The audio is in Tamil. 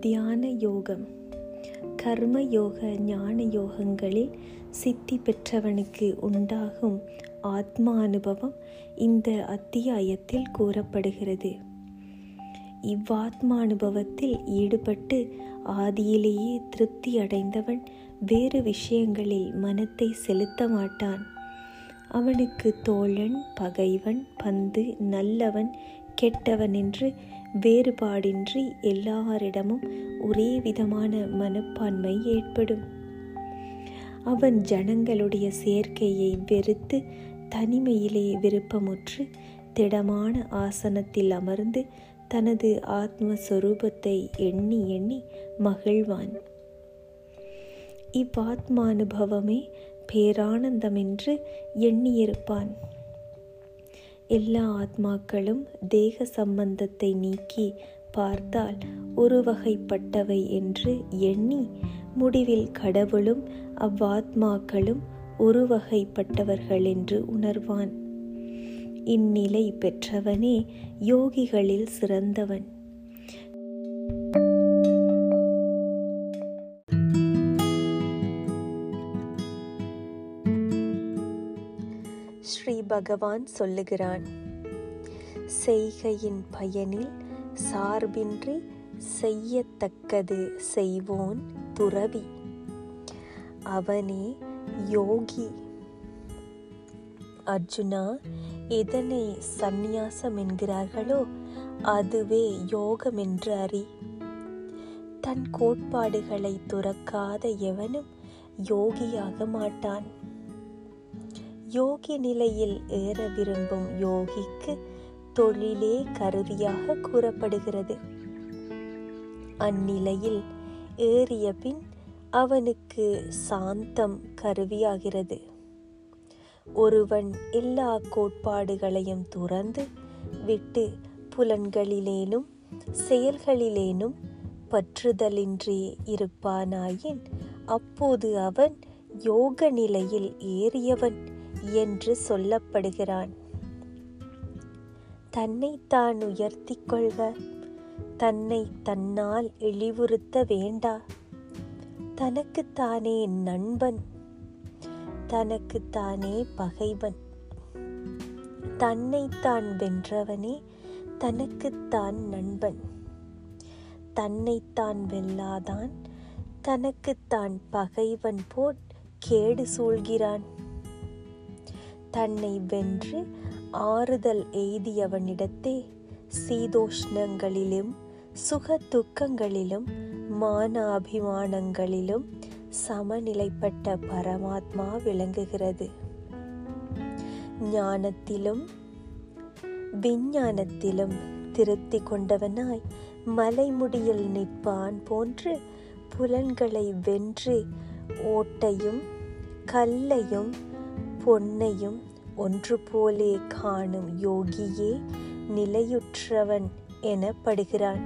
தியான யோகம். கர்ம யோக ஞான யோகங்களில் சித்தி பெற்றவனுக்கு உண்டாகும் ஆத்மா அனுபவம் இந்த அத்தியாயத்தில் கூறப்படுகிறது. இவ்வாத்மா அனுபவத்தில் ஈடுபட்டு ஆதியிலேயே திருப்தி அடைந்தவன் வேறு விஷயங்களில் மனத்தை செலுத்த மாட்டான். அவனுக்கு தோழன் பகைவன் பந்து நல்லவன் கெட்டவன் என்று வேறுபாடின்றி எல்லாரிடமும் ஒரே விதமான மனப்பான்மை ஏற்படும். அவன் ஜனங்களுடைய சேர்க்கையை வெறுத்து தனிமையிலே விருப்பமுற்று திடமான ஆசனத்தில் அமர்ந்து தனது ஆத்மஸ்வரூபத்தை எண்ணி எண்ணி மகிழ்வான். இவ்வாத்மானுபவமே பேரானந்தமென்று எண்ணியிருப்பான். எல்லா ஆத்மாக்களும் தேக சம்பந்தத்தை நீக்கி பார்த்தால் ஒரு வகைப்பட்டவை என்று எண்ணி முடிவில் கடவுளும் அவ்வாத்மாக்களும் ஒரு வகைப்பட்டவர்கள் என்று உணர்வான். இந்நிலை பெற்றவனே யோகிகளில் சிறந்தவன். ஸ்ரீ பகவான் சொல்லுகிறான் செய்கையின் பயனில் சார்பின்றி செய்யத்தக்கது செய்வோன் துறவி. அவனே யோகி. அர்ஜுனா எதனை சந்நியாசம் என்கிறார்களோ அதுவே யோகம் என்று அறி. தன் கோட்பாடுகளை துறக்காத எவனும் யோகியாக மாட்டான். யோகி நிலையில் ஏற விரும்பும் யோகிக்கு தொழிலே கருவியாக கூறப்படுகிறது. அந்நிலையில் ஏறிய பின் அவனுக்கு சாந்தம் கருவியாகிறது. ஒருவன் எல்லா கோட்பாடுகளையும் துறந்து விட்டு புலன்களிலேனும் செயல்களிலேனும் பற்றுதலின்றி இருப்பானாயின் அப்போது அவன் யோக நிலையில் ஏறியவன் என்று சொல்லப்படுகிறான். தன்னைத்தான் உயர்த்தி கொள்க. தன்னை தன்னால் இழிவுறுத்த வேண்டா. தனக்குத்தானே நண்பன். தனக்குத்தானே பகைவன். தன்னைத்தான் வென்றவனே தனக்குத்தான் நண்பன். தன்னைத்தான் வெல்லாதான் தனக்குத்தான் பகைவன் போட் கேடு சூழ்கிறான். தன்னை வென்று ஆறுதல் எய்தியவனிடத்தே சீதோஷ்ணங்களிலும் சுக துக்கங்களிலும் மான அபிமானங்களிலும் சமநிலைப்பட்ட பரமாத்மா விளங்குகிறது. ஞானத்திலும் விஞ்ஞானத்திலும் திருத்தி கொண்டவனாய் மலைமுடியில் நிற்பான் போன்று புலன்களை வென்று ஓட்டையும் கல்லையும் பொன்னையும் ஒன்று போலே காணும் யோகியே நிலையுற்றவன் எனப்படுகிறான்.